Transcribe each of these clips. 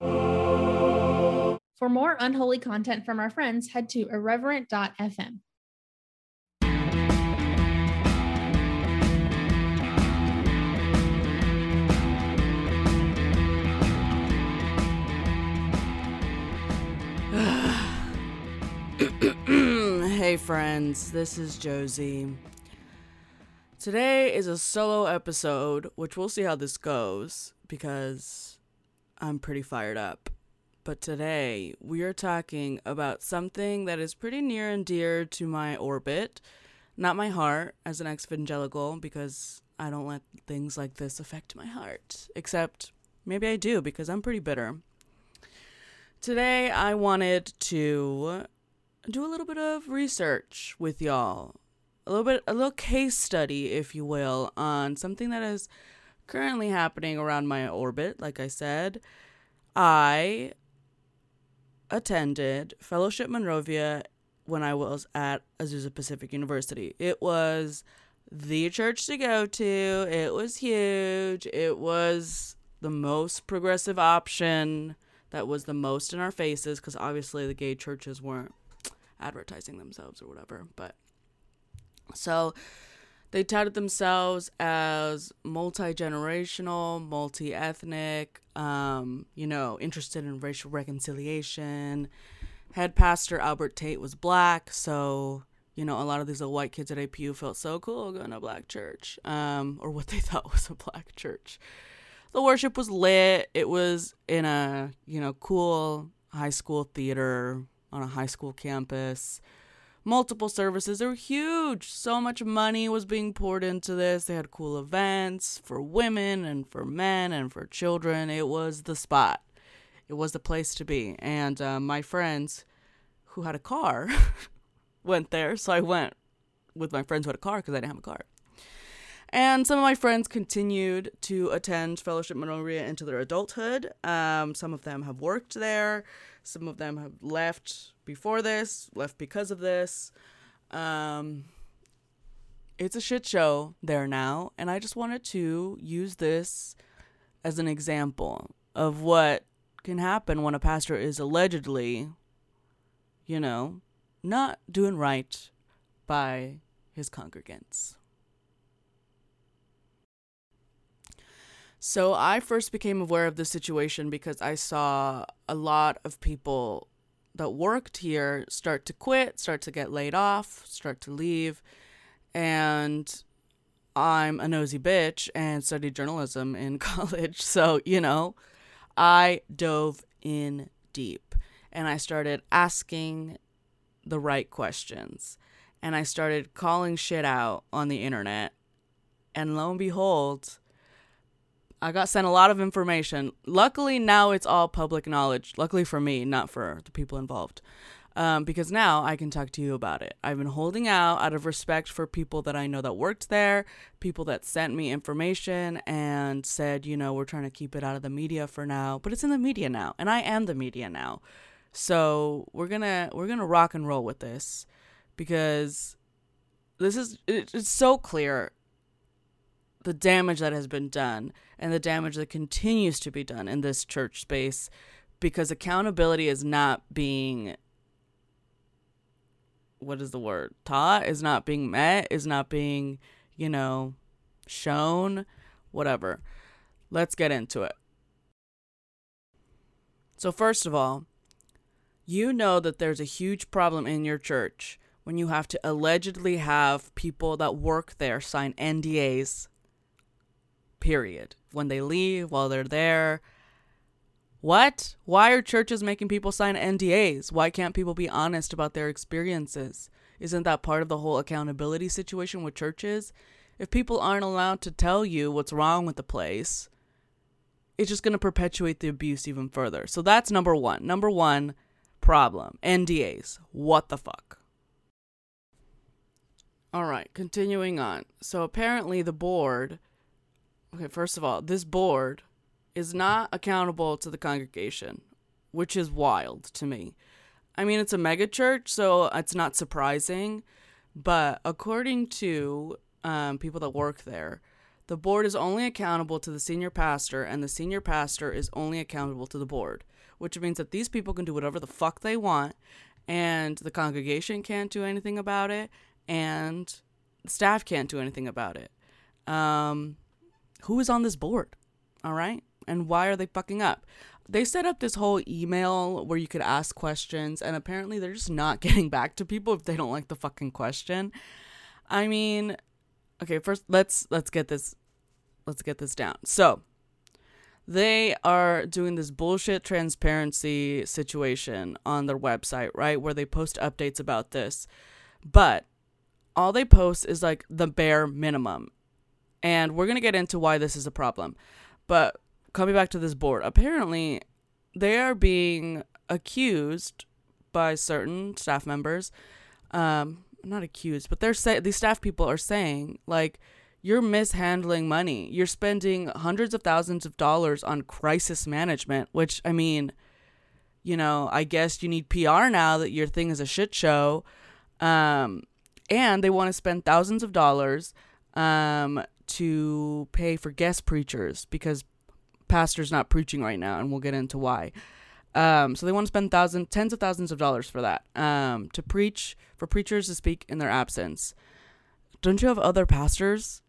For more unholy content from our friends, head to irreverent.fm. hey, friends, this is Josie. Today is a solo episode, which we'll see how this goes because I'm pretty fired up. But today we are talking about something that is pretty near and dear to my orbit, not my heart as an ex evangelical, because I don't let things like this affect my heart. Except maybe I do because I'm pretty bitter. Today I wanted to do a little bit of research with y'all. A little bit, a little case study, if you will, on something that is currently happening around my orbit. Like I said, I attended Fellowship Monrovia when I was at Azusa Pacific University. It was the church to go to, it was huge, it was the most progressive option that was the most in our faces because obviously the gay churches weren't advertising themselves or whatever. But so they touted themselves as multi generational, multi ethnic, um, you know, interested in racial reconciliation. Head pastor Albert Tate was black, so you know, a lot of these little white kids at APU felt so cool going to a black church, um, or what they thought was a black church. The worship was lit. It was in a, you know, cool high school theater on a high school campus. Multiple services. They were huge. So much money was being poured into this. They had cool events for women and for men and for children. It was the spot. It was the place to be. And uh, my friends who had a car went there. So I went with my friends who had a car because I didn't have a car. And some of my friends continued to attend Fellowship Monrovia into their adulthood. Um, some of them have worked there. Some of them have left before this, left because of this. Um, it's a shit show there now. And I just wanted to use this as an example of what can happen when a pastor is allegedly, you know, not doing right by his congregants. So I first became aware of this situation because I saw a lot of people that worked here start to quit, start to get laid off, start to leave. And I'm a nosy bitch and studied journalism in college. So, you know, I dove in deep and I started asking the right questions. And I started calling shit out on the internet. And lo and behold, I got sent a lot of information. Luckily, now it's all public knowledge. Luckily for me, not for the people involved. Um, because now I can talk to you about it. I've been holding out out of respect for people that I know that worked there, people that sent me information and said, you know, we're trying to keep it out of the media for now, but it's in the media now, and I am the media now. So we're gonna we're gonna rock and roll with this because this is it's so clear the damage that has been done and the damage that continues to be done in this church space because accountability is not being what is the word? Taught is not being met is not being you know shown whatever. Let's get into it. So first of all you know that there's a huge problem in your church when you have to allegedly have people that work there sign NDAs period. When they leave, while they're there. What? Why are churches making people sign NDAs? Why can't people be honest about their experiences? Isn't that part of the whole accountability situation with churches? If people aren't allowed to tell you what's wrong with the place, it's just going to perpetuate the abuse even further. So that's number one. Number one problem NDAs. What the fuck? All right, continuing on. So apparently, the board. Okay, first of all, this board is not accountable to the congregation, which is wild to me. I mean, it's a megachurch, so it's not surprising. But according to um, people that work there, the board is only accountable to the senior pastor, and the senior pastor is only accountable to the board, which means that these people can do whatever the fuck they want, and the congregation can't do anything about it, and the staff can't do anything about it. Um, who is on this board? All right. And why are they fucking up? They set up this whole email where you could ask questions, and apparently they're just not getting back to people if they don't like the fucking question. I mean, okay, first let's let's get this let's get this down. So, they are doing this bullshit transparency situation on their website, right? Where they post updates about this. But all they post is like the bare minimum. And we're going to get into why this is a problem. But coming back to this board, apparently they are being accused by certain staff members. Um, not accused, but they're say these staff people are saying like you're mishandling money. You're spending hundreds of thousands of dollars on crisis management, which I mean, you know, I guess you need PR now that your thing is a shit show. Um, and they want to spend thousands of dollars um, to pay for guest preachers because pastor's not preaching right now, and we'll get into why. Um, so they want to spend thousands, tens of thousands of dollars for that um, to preach for preachers to speak in their absence. Don't you have other pastors?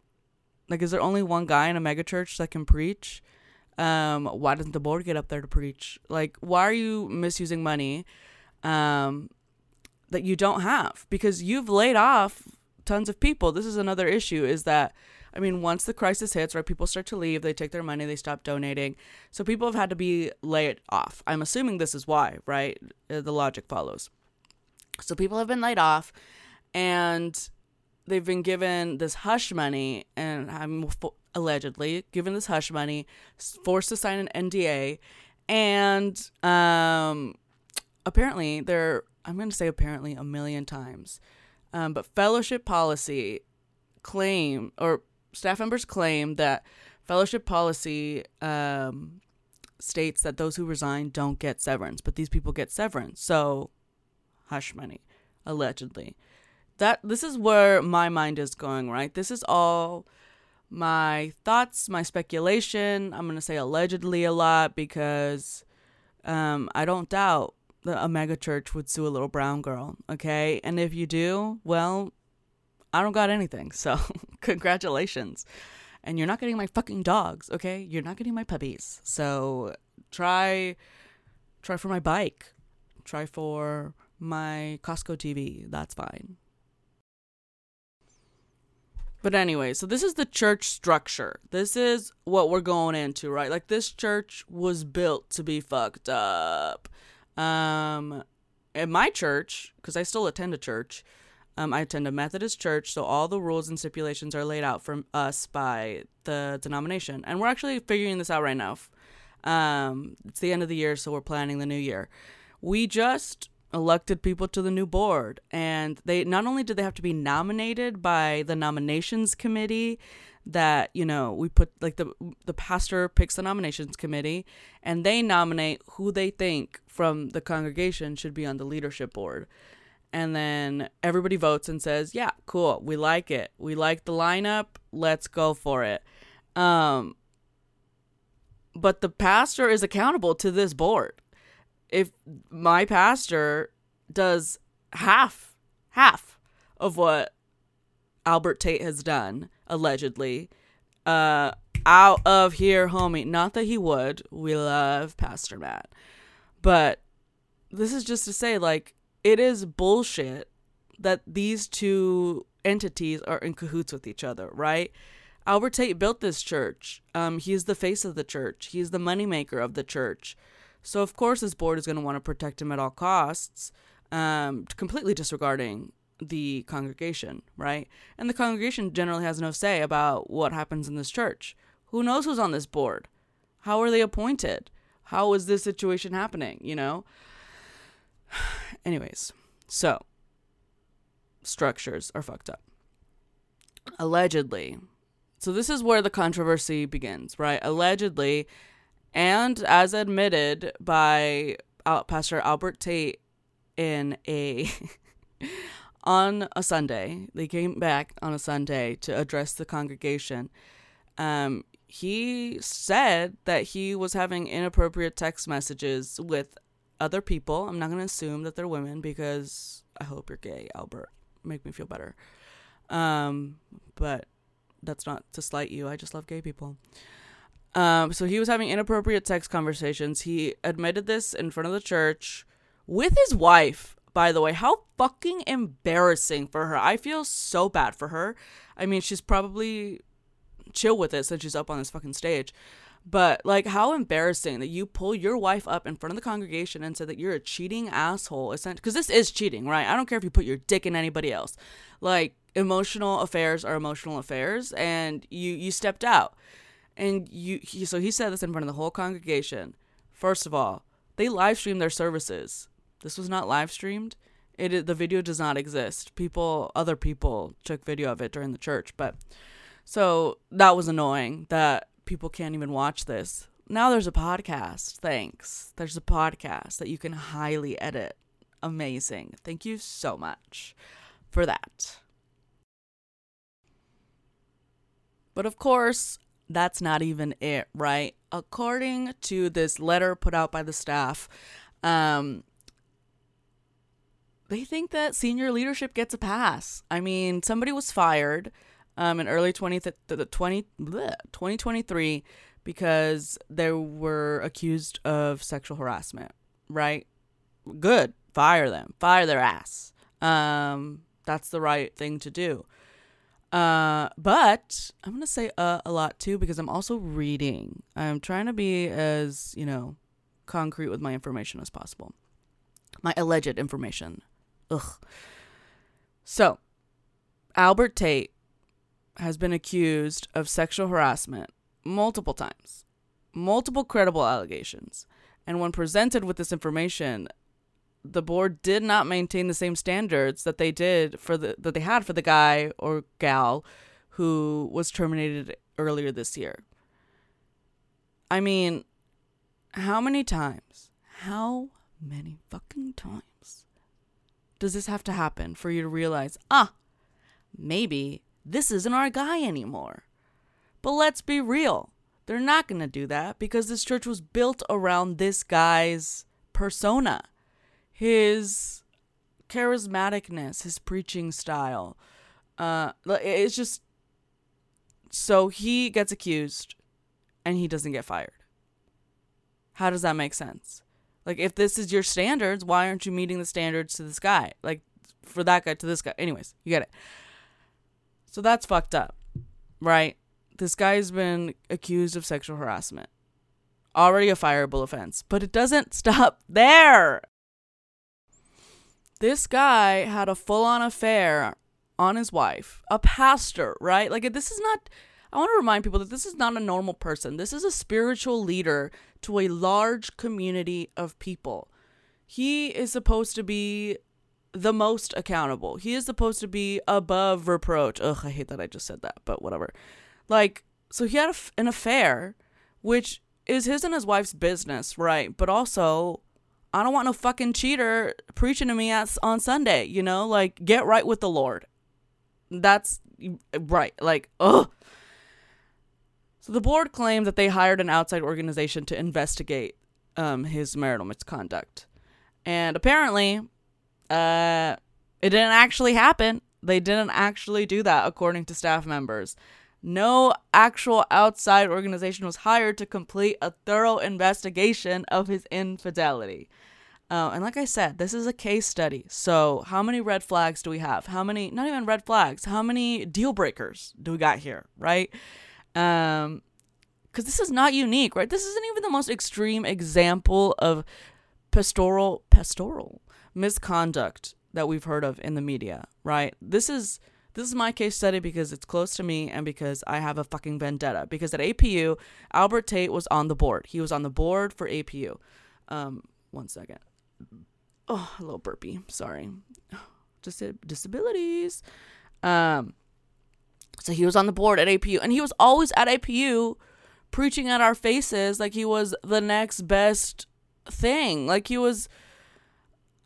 Like, is there only one guy in a megachurch that can preach? Um, why doesn't the board get up there to preach? Like, why are you misusing money um, that you don't have? Because you've laid off tons of people. This is another issue is that I mean, once the crisis hits, right, people start to leave, they take their money, they stop donating. So people have had to be laid off. I'm assuming this is why, right? Uh, the logic follows. So people have been laid off and they've been given this hush money and I'm allegedly given this hush money, forced to sign an NDA and um apparently they're I'm going to say apparently a million times. Um, but fellowship policy claim or staff members claim that fellowship policy um, states that those who resign don't get severance, but these people get severance. So, hush money, allegedly. That this is where my mind is going. Right, this is all my thoughts, my speculation. I'm gonna say allegedly a lot because um, I don't doubt that a megachurch would sue a little brown girl. Okay, and if you do, well, I don't got anything. So, congratulations. And you're not getting my fucking dogs, okay? You're not getting my puppies. So, try try for my bike. Try for my Costco TV. That's fine. But anyway, so this is the church structure. This is what we're going into, right? Like this church was built to be fucked up. Um at my church, because I still attend a church, um, I attend a Methodist church, so all the rules and stipulations are laid out for us by the denomination. And we're actually figuring this out right now. Um, it's the end of the year, so we're planning the new year. We just elected people to the new board, and they not only did they have to be nominated by the nominations committee, that you know we put like the the pastor picks the nominations committee and they nominate who they think from the congregation should be on the leadership board and then everybody votes and says, "Yeah, cool. We like it. We like the lineup. Let's go for it." Um but the pastor is accountable to this board. If my pastor does half half of what Albert Tate has done allegedly, uh out of here, homie. Not that he would. We love Pastor Matt. But this is just to say like it is bullshit that these two entities are in cahoots with each other, right? Albert Tate built this church. Um, he's the face of the church. He's the moneymaker of the church. So of course this board is going to want to protect him at all costs, um, completely disregarding the congregation, right? And the congregation generally has no say about what happens in this church. Who knows who's on this board? How are they appointed? How is this situation happening, you know? Anyways, so structures are fucked up. Allegedly. So this is where the controversy begins, right? Allegedly, and as admitted by Pastor Albert Tate in a on a Sunday, they came back on a Sunday to address the congregation. Um, he said that he was having inappropriate text messages with other people. I'm not going to assume that they're women because I hope you're gay, Albert. Make me feel better. Um, but that's not to slight you. I just love gay people. Um, so he was having inappropriate text conversations. He admitted this in front of the church with his wife, by the way. How fucking embarrassing for her. I feel so bad for her. I mean, she's probably chill with it since she's up on this fucking stage. But like, how embarrassing that you pull your wife up in front of the congregation and say that you're a cheating asshole. Because this is cheating, right? I don't care if you put your dick in anybody else. Like, emotional affairs are emotional affairs, and you you stepped out, and you. He, so he said this in front of the whole congregation. First of all, they live streamed their services. This was not live streamed. It the video does not exist. People, other people took video of it during the church, but so that was annoying that people can't even watch this. Now there's a podcast. Thanks. There's a podcast that you can highly edit. Amazing. Thank you so much for that. But of course, that's not even it, right? According to this letter put out by the staff, um, they think that senior leadership gets a pass. I mean, somebody was fired um, in early 20, th- 20 bleh, 2023 because they were accused of sexual harassment, right? Good. Fire them. Fire their ass. Um, that's the right thing to do. Uh, but I'm going to say uh, a lot too because I'm also reading. I'm trying to be as, you know, concrete with my information as possible. My alleged information. Ugh. So, Albert Tate has been accused of sexual harassment multiple times, multiple credible allegations. And when presented with this information, the board did not maintain the same standards that they did for the that they had for the guy or gal who was terminated earlier this year. I mean, how many times? How many fucking times does this have to happen for you to realize, ah, maybe this isn't our guy anymore. But let's be real. They're not going to do that because this church was built around this guy's persona, his charismaticness, his preaching style. Uh, it's just so he gets accused and he doesn't get fired. How does that make sense? Like, if this is your standards, why aren't you meeting the standards to this guy? Like, for that guy to this guy. Anyways, you get it. So that's fucked up, right? This guy's been accused of sexual harassment. Already a fireable offense, but it doesn't stop there. This guy had a full on affair on his wife, a pastor, right? Like, this is not, I want to remind people that this is not a normal person. This is a spiritual leader to a large community of people. He is supposed to be the most accountable. He is supposed to be above reproach. Ugh, I hate that I just said that, but whatever. Like, so he had an affair, which is his and his wife's business, right? But also, I don't want no fucking cheater preaching to me at, on Sunday, you know? Like, get right with the Lord. That's right. Like, ugh. So the board claimed that they hired an outside organization to investigate um, his marital misconduct. And apparently, uh, it didn't actually happen. They didn't actually do that, according to staff members. No actual outside organization was hired to complete a thorough investigation of his infidelity. Uh, and like I said, this is a case study. So, how many red flags do we have? How many, not even red flags, how many deal breakers do we got here, right? Um, because this is not unique, right? This isn't even the most extreme example of pastoral, pastoral misconduct that we've heard of in the media, right? This is this is my case study because it's close to me and because I have a fucking vendetta. Because at APU, Albert Tate was on the board. He was on the board for APU. Um, one second. Oh, a little burpee. Sorry. Just disabilities. Um, so he was on the board at APU, and he was always at APU preaching at our faces like he was the next best thing. Like he was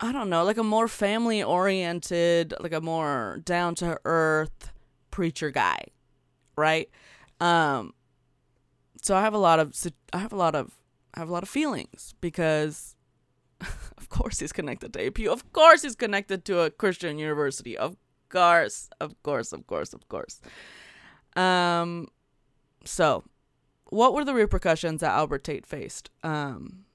I don't know, like a more family oriented, like a more down to earth preacher guy, right? Um so I have a lot of I have a lot of I have a lot of feelings because of course he's connected to APU. Of course he's connected to a Christian university. Of course, of course, of course, of course. Um so what were the repercussions that Albert Tate faced? Um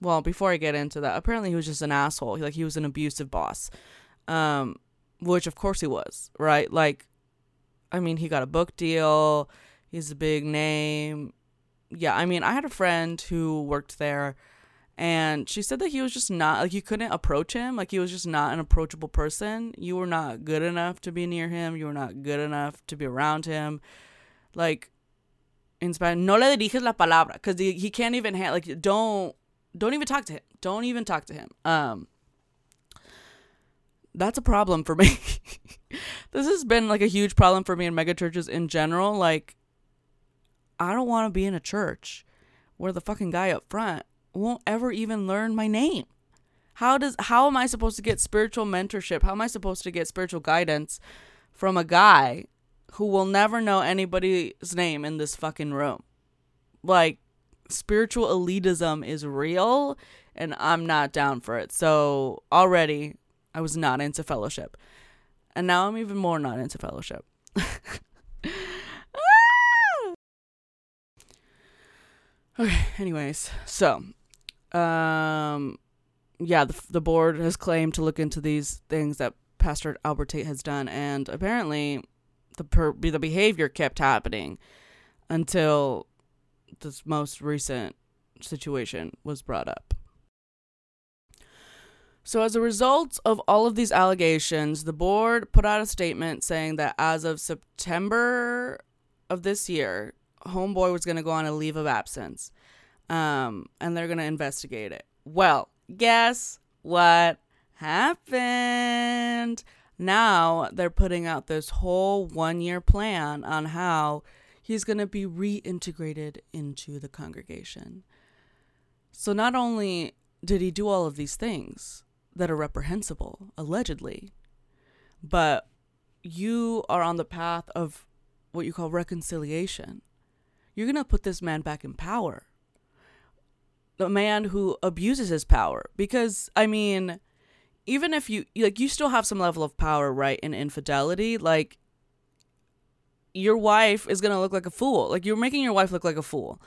well, before I get into that, apparently he was just an asshole. Like he was an abusive boss. Um, which of course he was, right? Like I mean, he got a book deal. He's a big name. Yeah, I mean, I had a friend who worked there and she said that he was just not like you couldn't approach him, like he was just not an approachable person. You were not good enough to be near him. You were not good enough to be around him. Like in Spanish, no le diriges la palabra because he, he can't even ha- like don't don't even talk to him. Don't even talk to him. Um, that's a problem for me. this has been like a huge problem for me in megachurches in general. Like, I don't want to be in a church where the fucking guy up front won't ever even learn my name. How does how am I supposed to get spiritual mentorship? How am I supposed to get spiritual guidance from a guy who will never know anybody's name in this fucking room? Like spiritual elitism is real and I'm not down for it. So already I was not into fellowship. And now I'm even more not into fellowship. okay, anyways, so um yeah, the the board has claimed to look into these things that Pastor Albert Tate has done and apparently the per- the behavior kept happening until this most recent situation was brought up. So, as a result of all of these allegations, the board put out a statement saying that as of September of this year, Homeboy was going to go on a leave of absence um, and they're going to investigate it. Well, guess what happened? Now they're putting out this whole one year plan on how he's going to be reintegrated into the congregation. So not only did he do all of these things that are reprehensible, allegedly, but you are on the path of what you call reconciliation. You're going to put this man back in power. The man who abuses his power. Because, I mean, even if you, like, you still have some level of power, right, in infidelity. Like, your wife is gonna look like a fool. Like you're making your wife look like a fool.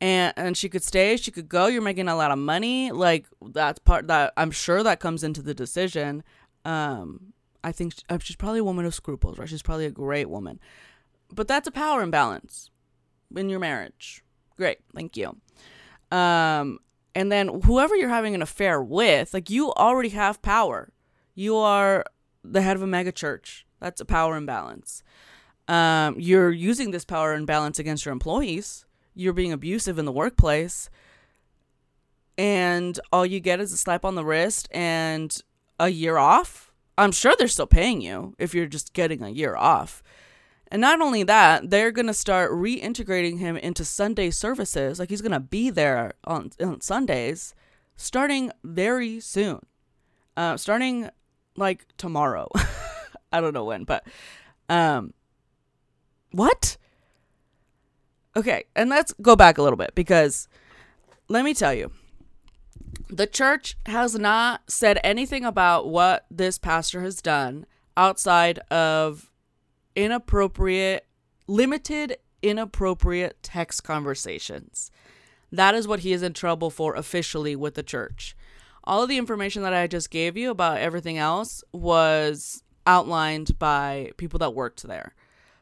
And and she could stay, she could go, you're making a lot of money. Like that's part that I'm sure that comes into the decision. Um I think uh, she's probably a woman of scruples, right? She's probably a great woman. But that's a power imbalance in your marriage. Great, thank you. Um and then whoever you're having an affair with, like you already have power. You are the head of a mega church. That's a power imbalance um, you're using this power and balance against your employees. You're being abusive in the workplace. And all you get is a slap on the wrist and a year off. I'm sure they're still paying you if you're just getting a year off. And not only that, they're going to start reintegrating him into Sunday services. Like he's going to be there on, on Sundays starting very soon. Uh, starting like tomorrow. I don't know when, but um, what? Okay, and let's go back a little bit because let me tell you, the church has not said anything about what this pastor has done outside of inappropriate, limited, inappropriate text conversations. That is what he is in trouble for officially with the church. All of the information that I just gave you about everything else was outlined by people that worked there.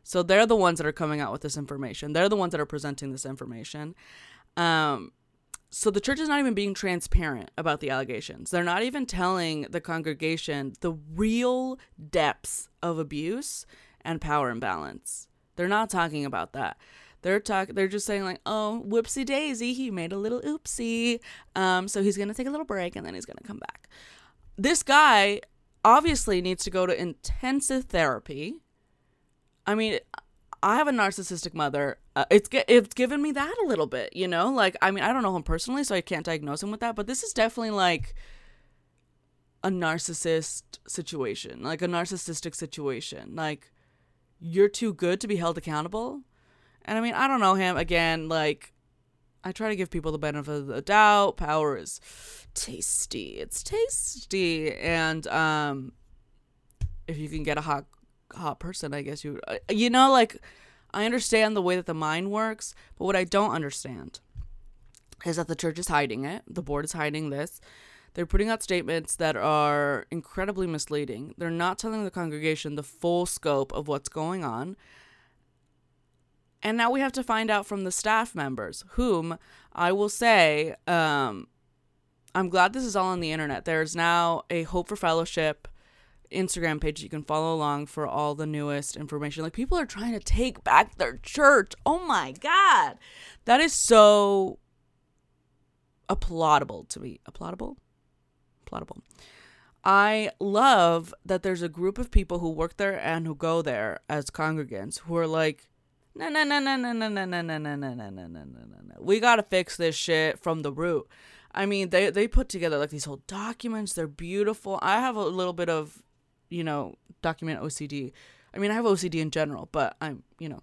So they're the ones that are coming out with this information. They're the ones that are presenting this information. Um, so the church is not even being transparent about the allegations. They're not even telling the congregation the real depths of abuse and power imbalance. They're not talking about that. They're talk they're just saying like, "Oh, whoopsie daisy, he made a little oopsie. Um so he's going to take a little break and then he's going to come back." This guy obviously needs to go to intensive therapy. I mean, I have a narcissistic mother. Uh, it's it's given me that a little bit, you know. Like, I mean, I don't know him personally, so I can't diagnose him with that. But this is definitely like a narcissist situation, like a narcissistic situation. Like, you're too good to be held accountable. And I mean, I don't know him again. Like, I try to give people the benefit of the doubt. Power is tasty. It's tasty, and um, if you can get a hot hot person, I guess you uh, you know like I understand the way that the mind works, but what I don't understand is that the church is hiding it. The board is hiding this. They're putting out statements that are incredibly misleading. They're not telling the congregation the full scope of what's going on. And now we have to find out from the staff members, whom I will say, um, I'm glad this is all on the internet. There's now a Hope for Fellowship Instagram page you can follow along for all the newest information. Like people are trying to take back their church. Oh my god. That is so applaudable to me. Applaudable? Applaudable. I love that there's a group of people who work there and who go there as congregants who are like, no, no, no, no, no, no, no, no, no, no, no, no, no, no, no, no. We gotta fix this shit from the root. I mean, they they put together like these whole documents. They're beautiful. I have a little bit of you know, document OCD. I mean, I have OCD in general, but I'm, you know,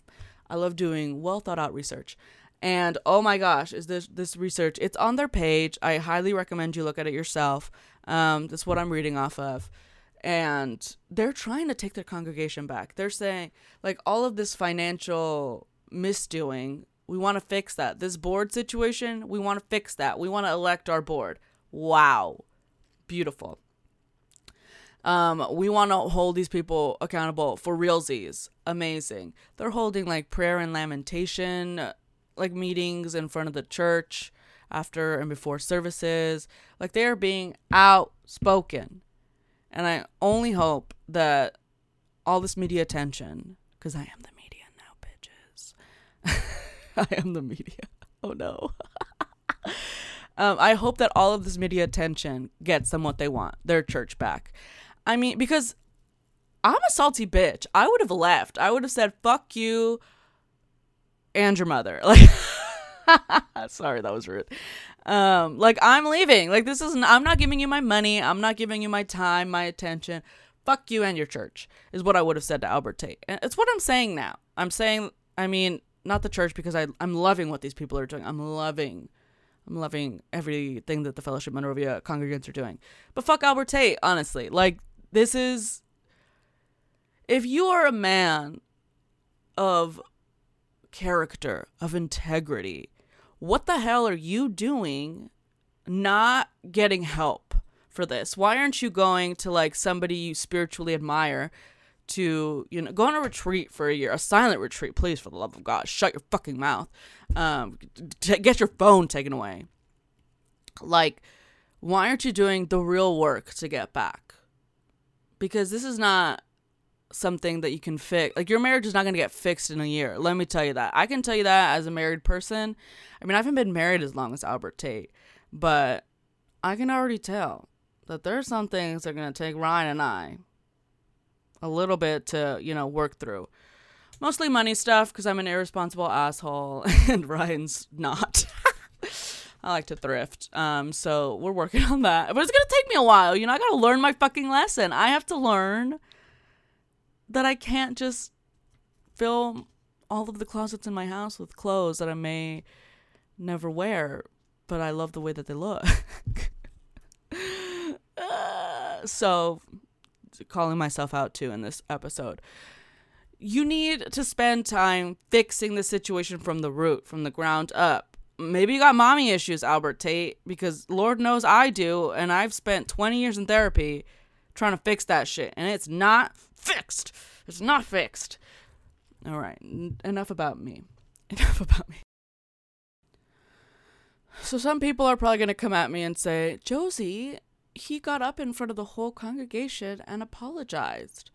I love doing well thought out research. And oh my gosh, is this this research? It's on their page. I highly recommend you look at it yourself. Um, that's what I'm reading off of. And they're trying to take their congregation back. They're saying like all of this financial misdoing, we want to fix that. This board situation, we want to fix that. We want to elect our board. Wow. Beautiful. Um, we want to hold these people accountable for realsies. Amazing. They're holding like prayer and lamentation, like meetings in front of the church after and before services. Like they are being outspoken. And I only hope that all this media attention, because I am the media now, bitches. I am the media. Oh no. um, I hope that all of this media attention gets them what they want their church back. I mean, because I'm a salty bitch. I would have left. I would have said, fuck you and your mother. Like, sorry, that was rude. Um, like, I'm leaving. Like, this isn't, I'm not giving you my money. I'm not giving you my time, my attention. Fuck you and your church, is what I would have said to Albert Tate. And it's what I'm saying now. I'm saying, I mean, not the church because I, I'm loving what these people are doing. I'm loving I'm loving everything that the Fellowship Monrovia congregants are doing. But fuck Albert Tate, honestly. Like, this is if you are a man of character, of integrity, what the hell are you doing not getting help for this? Why aren't you going to like somebody you spiritually admire to, you know, go on a retreat for a year, a silent retreat, please, for the love of God, shut your fucking mouth. Um, t- get your phone taken away. Like, why aren't you doing the real work to get back? Because this is not something that you can fix. Like your marriage is not going to get fixed in a year. Let me tell you that. I can tell you that as a married person. I mean, I haven't been married as long as Albert Tate, but I can already tell that there are some things that are going to take Ryan and I a little bit to, you know, work through. Mostly money stuff because I'm an irresponsible asshole and Ryan's not. I like to thrift. Um, so we're working on that. But it's gonna take me a while. You know, I gotta learn my fucking lesson. I have to learn that I can't just fill all of the closets in my house with clothes that I may never wear, but I love the way that they look. so calling myself out too in this episode. You need to spend time fixing the situation from the root, from the ground up maybe you got mommy issues, Albert Tate, because Lord knows I do, and I've spent 20 years in therapy trying to fix that shit, and it's not fixed. It's not fixed. All right, n- enough about me. Enough about me. So some people are probably going to come at me and say, Josie, he got up in front of the whole congregation and apologized.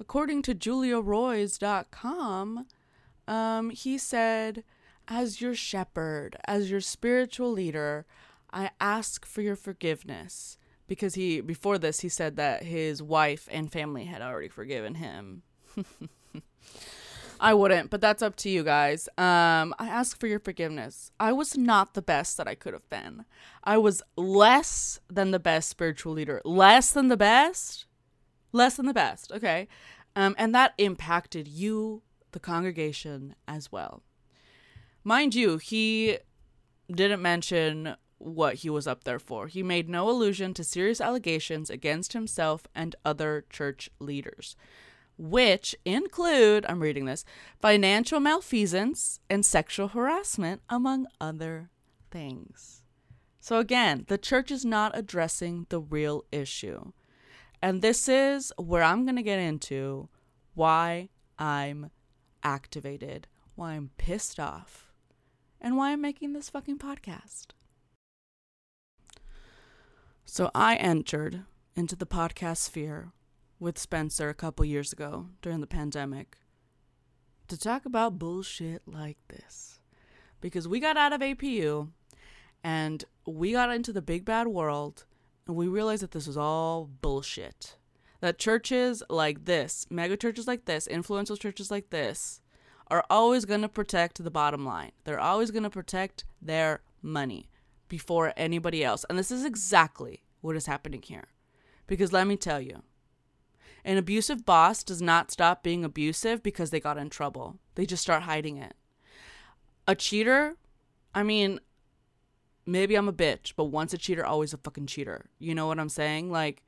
According to juliaroys.com, um, he said, As your shepherd, as your spiritual leader, I ask for your forgiveness. Because he, before this, he said that his wife and family had already forgiven him. I wouldn't, but that's up to you guys. Um, I ask for your forgiveness. I was not the best that I could have been. I was less than the best spiritual leader. Less than the best? Less than the best, okay? Um, and that impacted you, the congregation, as well. Mind you, he didn't mention what he was up there for. He made no allusion to serious allegations against himself and other church leaders which include, I'm reading this, financial malfeasance and sexual harassment, among other things. So, again, the church is not addressing the real issue. And this is where I'm going to get into why I'm activated, why I'm pissed off, and why I'm making this fucking podcast. So, I entered into the podcast sphere with Spencer a couple years ago during the pandemic to talk about bullshit like this. Because we got out of APU and we got into the big bad world and we realized that this was all bullshit. That churches like this, mega churches like this, influential churches like this, are always going to protect the bottom line. They're always going to protect their money before anybody else. And this is exactly what is happening here. Because let me tell you, an abusive boss does not stop being abusive because they got in trouble. They just start hiding it. A cheater, I mean, maybe I'm a bitch, but once a cheater, always a fucking cheater. You know what I'm saying? Like,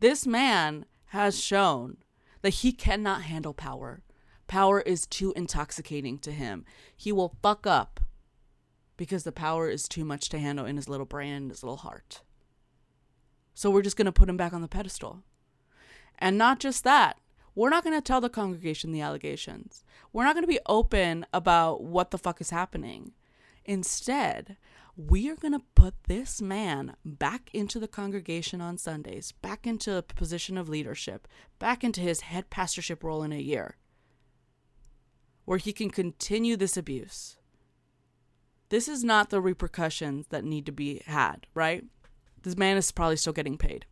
this man has shown that he cannot handle power. Power is too intoxicating to him. He will fuck up because the power is too much to handle in his little brain and his little heart. So we're just going to put him back on the pedestal. And not just that, we're not going to tell the congregation the allegations. We're not going to be open about what the fuck is happening. Instead, we are going to put this man back into the congregation on Sundays, back into a position of leadership, back into his head pastorship role in a year, where he can continue this abuse. This is not the repercussions that need to be had, right? This man is probably still getting paid.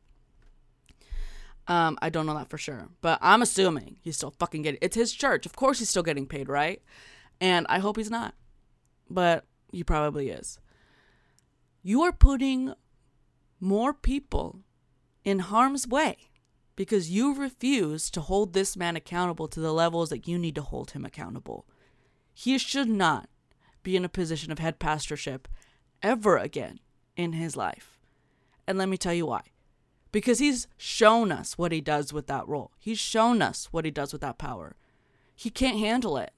Um, I don't know that for sure, but I'm assuming he's still fucking getting. It's his church, of course he's still getting paid, right? And I hope he's not, but he probably is. You are putting more people in harm's way because you refuse to hold this man accountable to the levels that you need to hold him accountable. He should not be in a position of head pastorship ever again in his life. And let me tell you why because he's shown us what he does with that role. He's shown us what he does with that power. He can't handle it.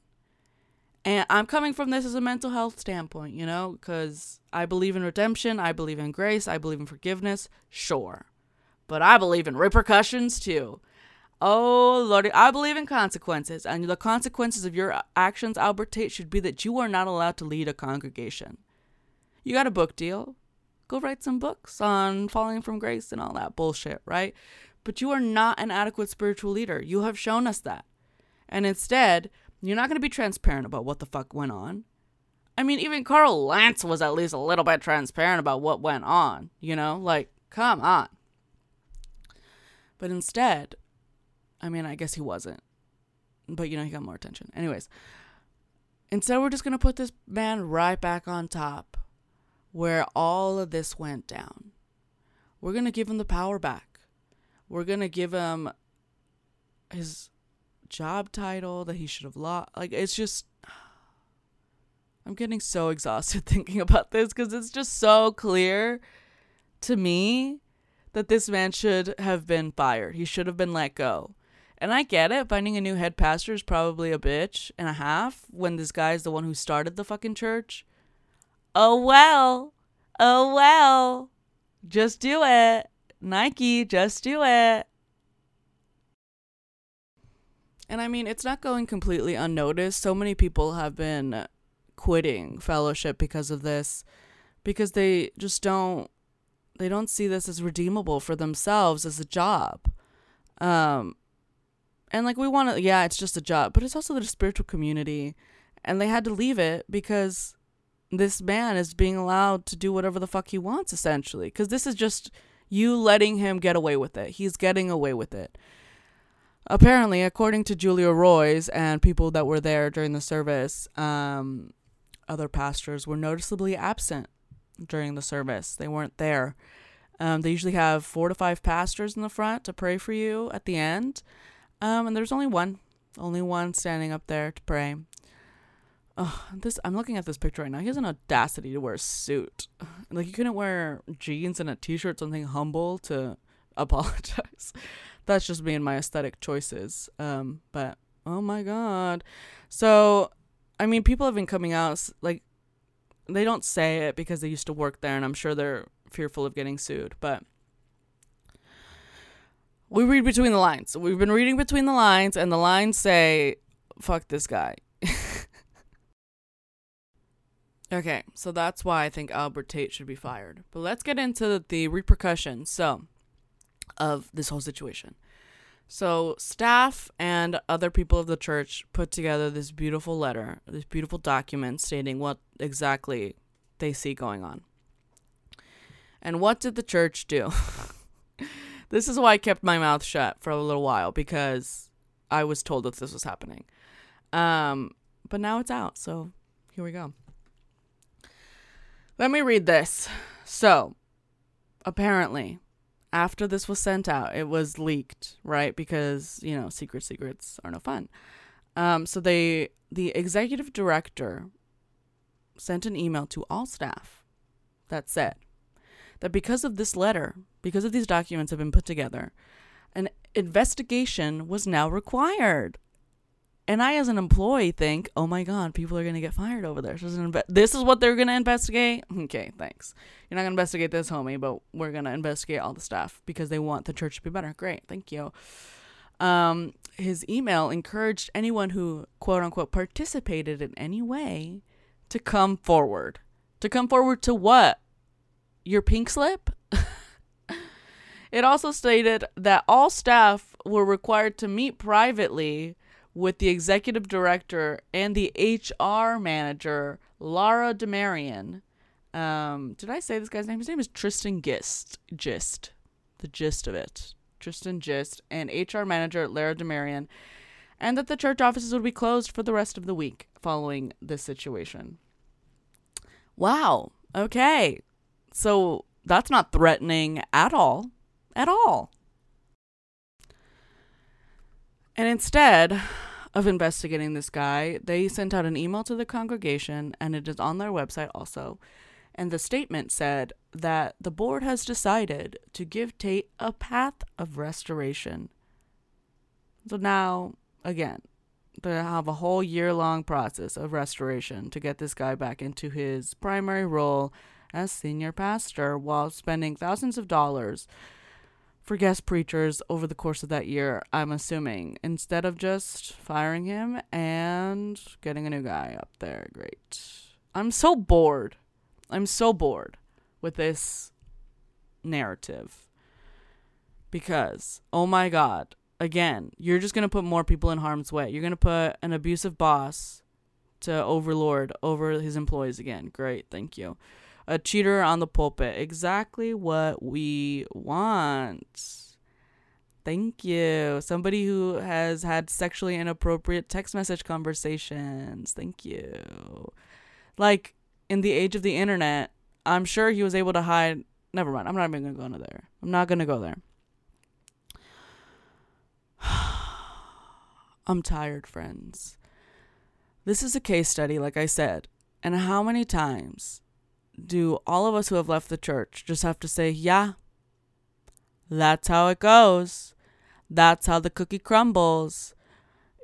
And I'm coming from this as a mental health standpoint, you know, because I believe in redemption, I believe in grace, I believe in forgiveness, sure. But I believe in repercussions too. Oh, Lordy, I believe in consequences. And the consequences of your actions, Albert Tate, should be that you are not allowed to lead a congregation. You got a book deal go write some books on falling from grace and all that bullshit, right? But you are not an adequate spiritual leader. You have shown us that. And instead, you're not going to be transparent about what the fuck went on. I mean, even Carl Lentz was at least a little bit transparent about what went on, you know? Like, come on. But instead, I mean, I guess he wasn't. But, you know, he got more attention. Anyways, instead, we're just going to put this man right back on top where all of this went down. We're going to give him the power back. We're going to give him his job title that he should have lost. Like, it's just. I'm getting so exhausted thinking about this because it's just so clear to me that this man should have been fired. He should have been let go. And I get it, finding a new head pastor is probably a bitch and a half when this guy's the one who started the fucking church. Oh well. Oh well. Just do it. Nike, just do it. And I mean, it's not going completely unnoticed. So many people have been quitting fellowship because of this, because they just don't they don't see this as redeemable for themselves as a job. Um and like we want to yeah, it's just a job, but it's also the spiritual community and they had to leave it because this man is being allowed to do whatever the fuck he wants essentially because this is just you letting him get away with it. He's getting away with it. Apparently, according to Julia Roys and people that were there during the service, um, other pastors were noticeably absent during the service. They weren't there. Um, they usually have four to five pastors in the front to pray for you at the end. Um, and there's only one, only one standing up there to pray. Oh, this I'm looking at this picture right now. He has an audacity to wear a suit. Like you couldn't wear jeans and a t-shirt, something humble to apologize. That's just me and my aesthetic choices. Um, but oh my god. So, I mean, people have been coming out like they don't say it because they used to work there, and I'm sure they're fearful of getting sued. But we read between the lines. We've been reading between the lines, and the lines say, "Fuck this guy." Okay, so that's why I think Albert Tate should be fired. But let's get into the repercussions so of this whole situation. So staff and other people of the church put together this beautiful letter, this beautiful document stating what exactly they see going on. And what did the church do? this is why I kept my mouth shut for a little while because I was told that this was happening. Um, but now it's out, so here we go. Let me read this. So, apparently, after this was sent out, it was leaked, right? Because, you know, secret secrets are no fun. Um, so they the executive director sent an email to all staff that said that because of this letter, because of these documents have been put together, an investigation was now required. And I, as an employee, think, oh my God, people are going to get fired over there. This is, inve- this is what they're going to investigate? Okay, thanks. You're not going to investigate this, homie, but we're going to investigate all the stuff because they want the church to be better. Great, thank you. Um, his email encouraged anyone who, quote unquote, participated in any way to come forward. To come forward to what? Your pink slip? it also stated that all staff were required to meet privately with the executive director and the HR manager, Lara Demarian. Um, did I say this guy's name? His name is Tristan Gist. Gist. The gist of it. Tristan Gist and HR manager Lara Demarian. And that the church offices would be closed for the rest of the week following this situation. Wow. Okay. So that's not threatening at all. At all. And instead of investigating this guy, they sent out an email to the congregation, and it is on their website also. And the statement said that the board has decided to give Tate a path of restoration. So now, again, they have a whole year long process of restoration to get this guy back into his primary role as senior pastor while spending thousands of dollars for guest preachers over the course of that year, I'm assuming, instead of just firing him and getting a new guy up there. Great. I'm so bored. I'm so bored with this narrative. Because, oh my God, again, you're just going to put more people in harm's way. You're going to put an abusive boss to overlord over his employees again. Great. Thank you a cheater on the pulpit. Exactly what we want. Thank you. Somebody who has had sexually inappropriate text message conversations. Thank you. Like in the age of the internet, I'm sure he was able to hide. Never mind. I'm not even going to go into there. I'm not going to go there. I'm tired, friends. This is a case study, like I said. And how many times do all of us who have left the church just have to say, yeah, that's how it goes. That's how the cookie crumbles.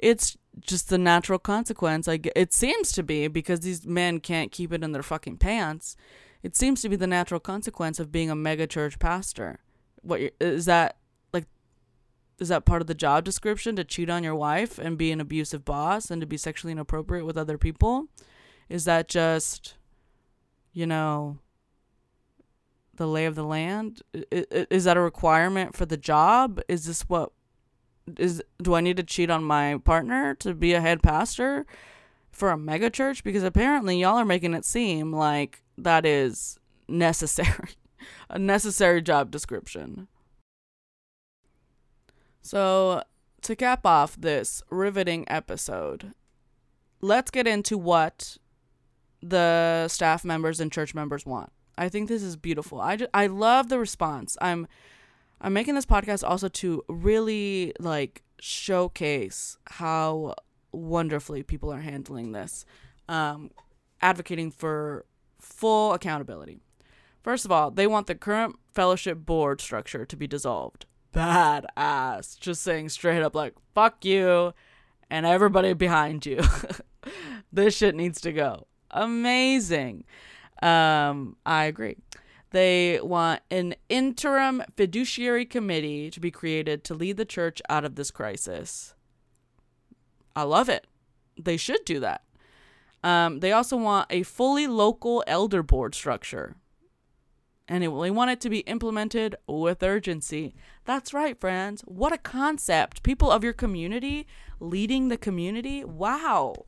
It's just the natural consequence. Like it seems to be because these men can't keep it in their fucking pants. It seems to be the natural consequence of being a mega church pastor. What is that like? Is that part of the job description to cheat on your wife and be an abusive boss and to be sexually inappropriate with other people? Is that just you know, the lay of the land? Is that a requirement for the job? Is this what is do I need to cheat on my partner to be a head pastor for a mega church because apparently y'all are making it seem like that is necessary. a necessary job description. So, to cap off this riveting episode, let's get into what the staff members and church members want. I think this is beautiful. I, just, I love the response. I'm I'm making this podcast also to really like showcase how wonderfully people are handling this, um, advocating for full accountability. First of all, they want the current fellowship board structure to be dissolved. Badass. Just saying straight up, like, fuck you and everybody behind you. this shit needs to go. Amazing. Um, I agree. They want an interim fiduciary committee to be created to lead the church out of this crisis. I love it. They should do that. Um, they also want a fully local elder board structure. And they want it to be implemented with urgency. That's right, friends. What a concept. People of your community leading the community. Wow.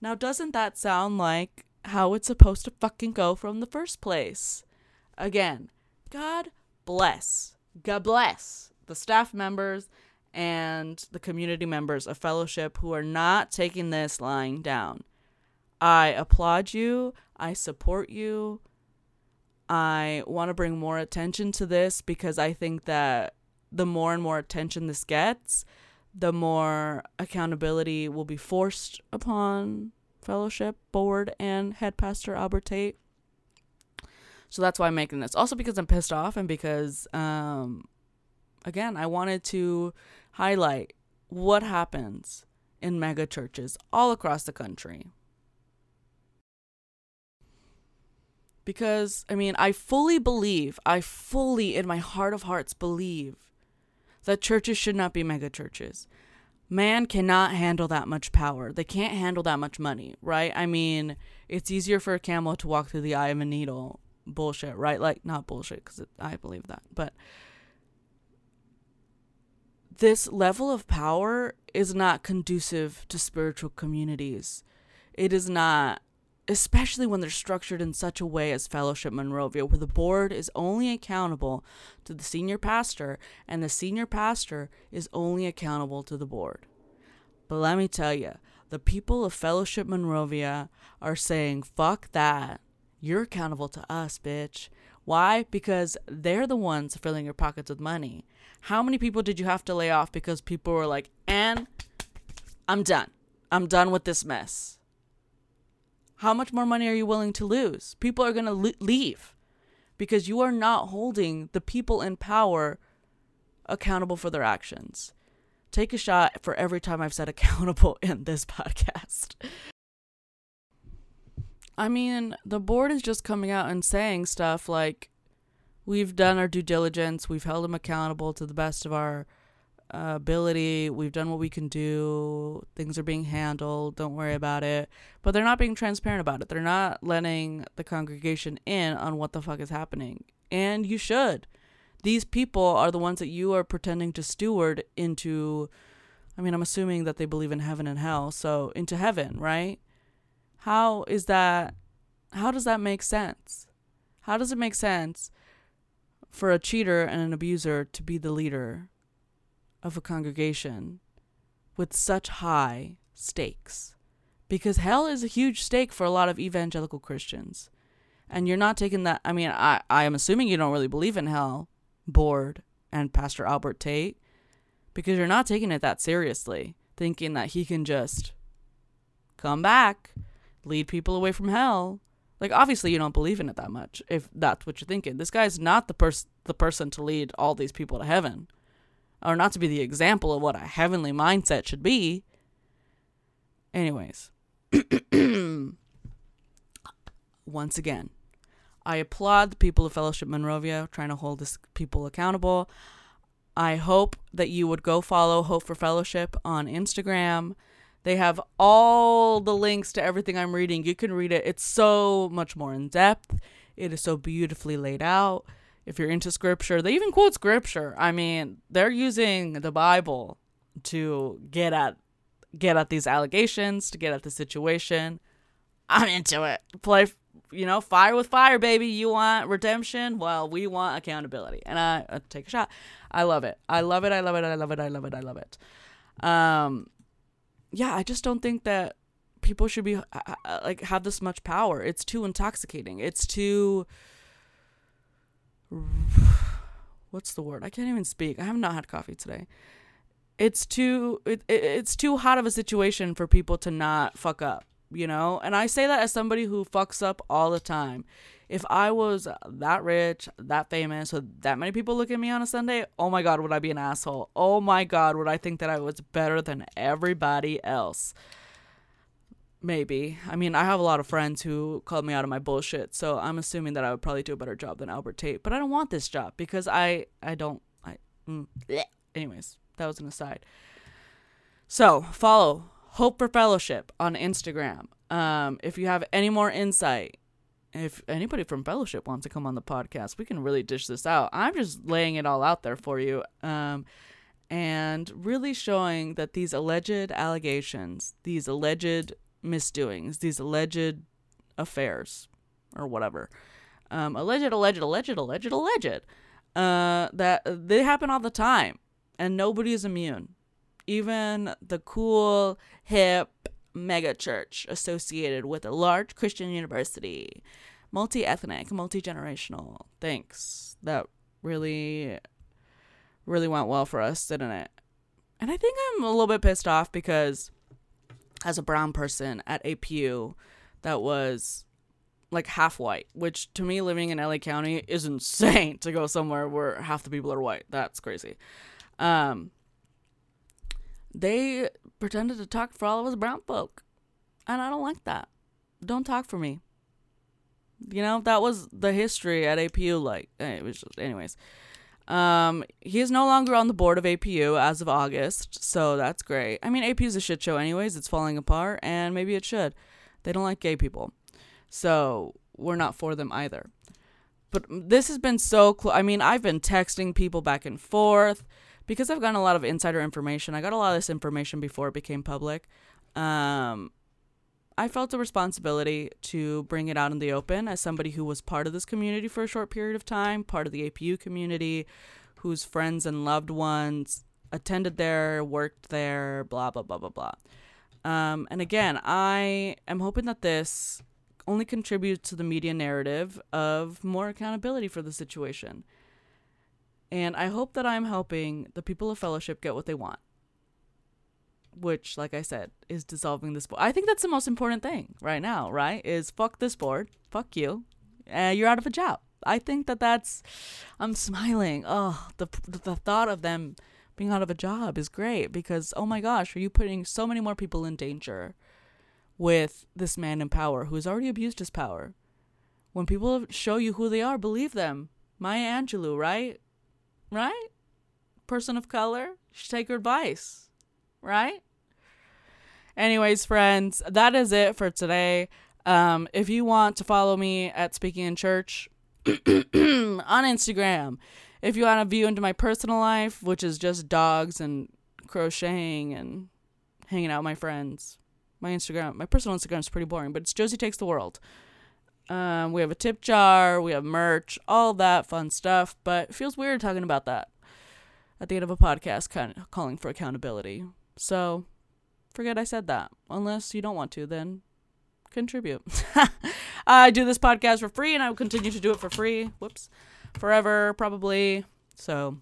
Now, doesn't that sound like how it's supposed to fucking go from the first place. Again, God bless. God bless the staff members and the community members of fellowship who are not taking this lying down. I applaud you. I support you. I want to bring more attention to this because I think that the more and more attention this gets, the more accountability will be forced upon fellowship board and head pastor Albert Tate. So that's why I'm making this. Also because I'm pissed off and because um again, I wanted to highlight what happens in mega churches all across the country. Because I mean, I fully believe, I fully in my heart of hearts believe that churches should not be mega churches man cannot handle that much power. They can't handle that much money, right? I mean, it's easier for a camel to walk through the eye of a needle. Bullshit, right? Like, not bullshit, because I believe that. But this level of power is not conducive to spiritual communities. It is not especially when they're structured in such a way as Fellowship Monrovia, where the board is only accountable to the senior pastor and the senior pastor is only accountable to the board. But let me tell you, the people of Fellowship Monrovia are saying, fuck that. You're accountable to us, bitch. Why? Because they're the ones filling your pockets with money. How many people did you have to lay off because people were like, and I'm done. I'm done with this mess how much more money are you willing to lose? People are going to le- leave because you are not holding the people in power accountable for their actions. Take a shot for every time I've said accountable in this podcast. I mean, the board is just coming out and saying stuff like, we've done our due diligence, we've held them accountable to the best of our uh, ability. We've done what we can do. Things are being handled. Don't worry about it. But they're not being transparent about it. They're not letting the congregation in on what the fuck is happening. And you should. These people are the ones that you are pretending to steward into. I mean, I'm assuming that they believe in heaven and hell. So into heaven, right? How is that? How does that make sense? How does it make sense for a cheater and an abuser to be the leader of a congregation with such high stakes. Because hell is a huge stake for a lot of evangelical Christians. And you're not taking that. I mean, I, I am assuming you don't really believe in hell, Board and Pastor Albert Tate, because you're not taking it that seriously, thinking that he can just come back, lead people away from hell. Like obviously you don't believe in it that much if that's what you're thinking. This guy's not the person the person to lead all these people to heaven or not to be the example of what a heavenly mindset should be. Anyways, once again, I applaud the people of Fellowship Monrovia trying to hold this people accountable. I hope that you would go follow Hope for Fellowship on Instagram. They have all the links to everything I'm reading. You can read it. It's so much more in depth. It is so beautifully laid out. If you're into scripture, they even quote scripture. I mean, they're using the Bible to get at get at these allegations, to get at the situation. I'm into it. Play, you know, fire with fire, baby. You want redemption? Well, we want accountability. And I, I take a shot. I love it. I love it. I love it. I love it. I love it. I love it. Um, yeah, I just don't think that people should be uh, uh, like have this much power. It's too intoxicating. It's too what's the word? I can't even speak. I have not had coffee today. It's too it, it, it's too hot of a situation for people to not fuck up, you know? And I say that as somebody who fucks up all the time. If I was that rich, that famous, with that many people look at me on a Sunday, oh my god, would I be an asshole? Oh my god, would I think that I was better than everybody else? Maybe. I mean, I have a lot of friends who called me out of my bullshit, so I'm assuming that I would probably do a better job than Albert Tate. But I don't want this job because I I don't I. Mm. Anyways, that was an aside. So follow Hope for Fellowship on Instagram. Um, if you have any more insight, if anybody from Fellowship wants to come on the podcast, we can really dish this out. I'm just laying it all out there for you. Um, and really showing that these alleged allegations, these alleged misdoings, these alleged affairs, or whatever. Um, alleged, alleged, alleged, alleged, alleged. Uh, that they happen all the time, and nobody is immune. Even the cool, hip mega church associated with a large Christian university, multi ethnic, multi generational. Thanks. That really, really went well for us, didn't it? And I think I'm a little bit pissed off because as a brown person at APU that was like half white, which to me, living in LA County is insane to go somewhere where half the people are white. That's crazy. Um, they pretended to talk for all of us brown folk, and I don't like that. Don't talk for me. You know that was the history at APU. Like eh, it was just, anyways. Um, he is no longer on the board of APU as of August, so that's great. I mean, APU is a shit show, anyways. It's falling apart, and maybe it should. They don't like gay people, so we're not for them either. But this has been so close. I mean, I've been texting people back and forth because I've gotten a lot of insider information. I got a lot of this information before it became public. Um, I felt a responsibility to bring it out in the open as somebody who was part of this community for a short period of time, part of the APU community, whose friends and loved ones attended there, worked there, blah, blah, blah, blah, blah. Um, and again, I am hoping that this only contributes to the media narrative of more accountability for the situation. And I hope that I'm helping the people of fellowship get what they want. Which, like I said, is dissolving this board. I think that's the most important thing right now, right? Is fuck this board, fuck you, uh, you're out of a job. I think that that's, I'm smiling. Oh, the the thought of them being out of a job is great because oh my gosh, are you putting so many more people in danger with this man in power who has already abused his power? When people show you who they are, believe them. Maya Angelou, right? right? Person of color, should take her advice, right? Anyways, friends, that is it for today. Um, if you want to follow me at Speaking in Church on Instagram, if you want to view into my personal life, which is just dogs and crocheting and hanging out with my friends, my Instagram, my personal Instagram is pretty boring, but it's Josie Takes the World. Um, we have a tip jar, we have merch, all that fun stuff, but it feels weird talking about that at the end of a podcast, kind of calling for accountability. So forget I said that. Unless you don't want to, then contribute. I do this podcast for free and I will continue to do it for free. Whoops. Forever, probably. So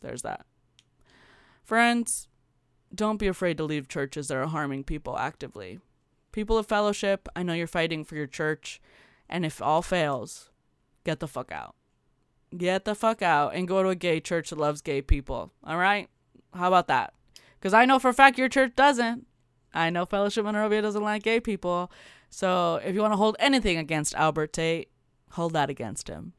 there's that. Friends, don't be afraid to leave churches that are harming people actively. People of fellowship, I know you're fighting for your church, and if all fails, get the fuck out. Get the fuck out and go to a gay church that loves gay people. All right? How about that? Because I know for a fact your church doesn't. I know Fellowship Monrovia doesn't like gay people. So if you want to hold anything against Albert Tate, hold that against him.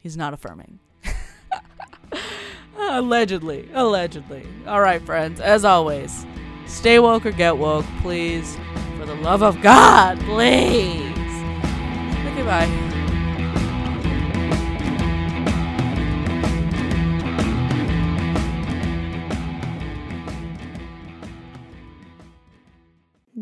He's not affirming. allegedly. Allegedly. All right, friends. As always, stay woke or get woke, please. For the love of God, please. Okay,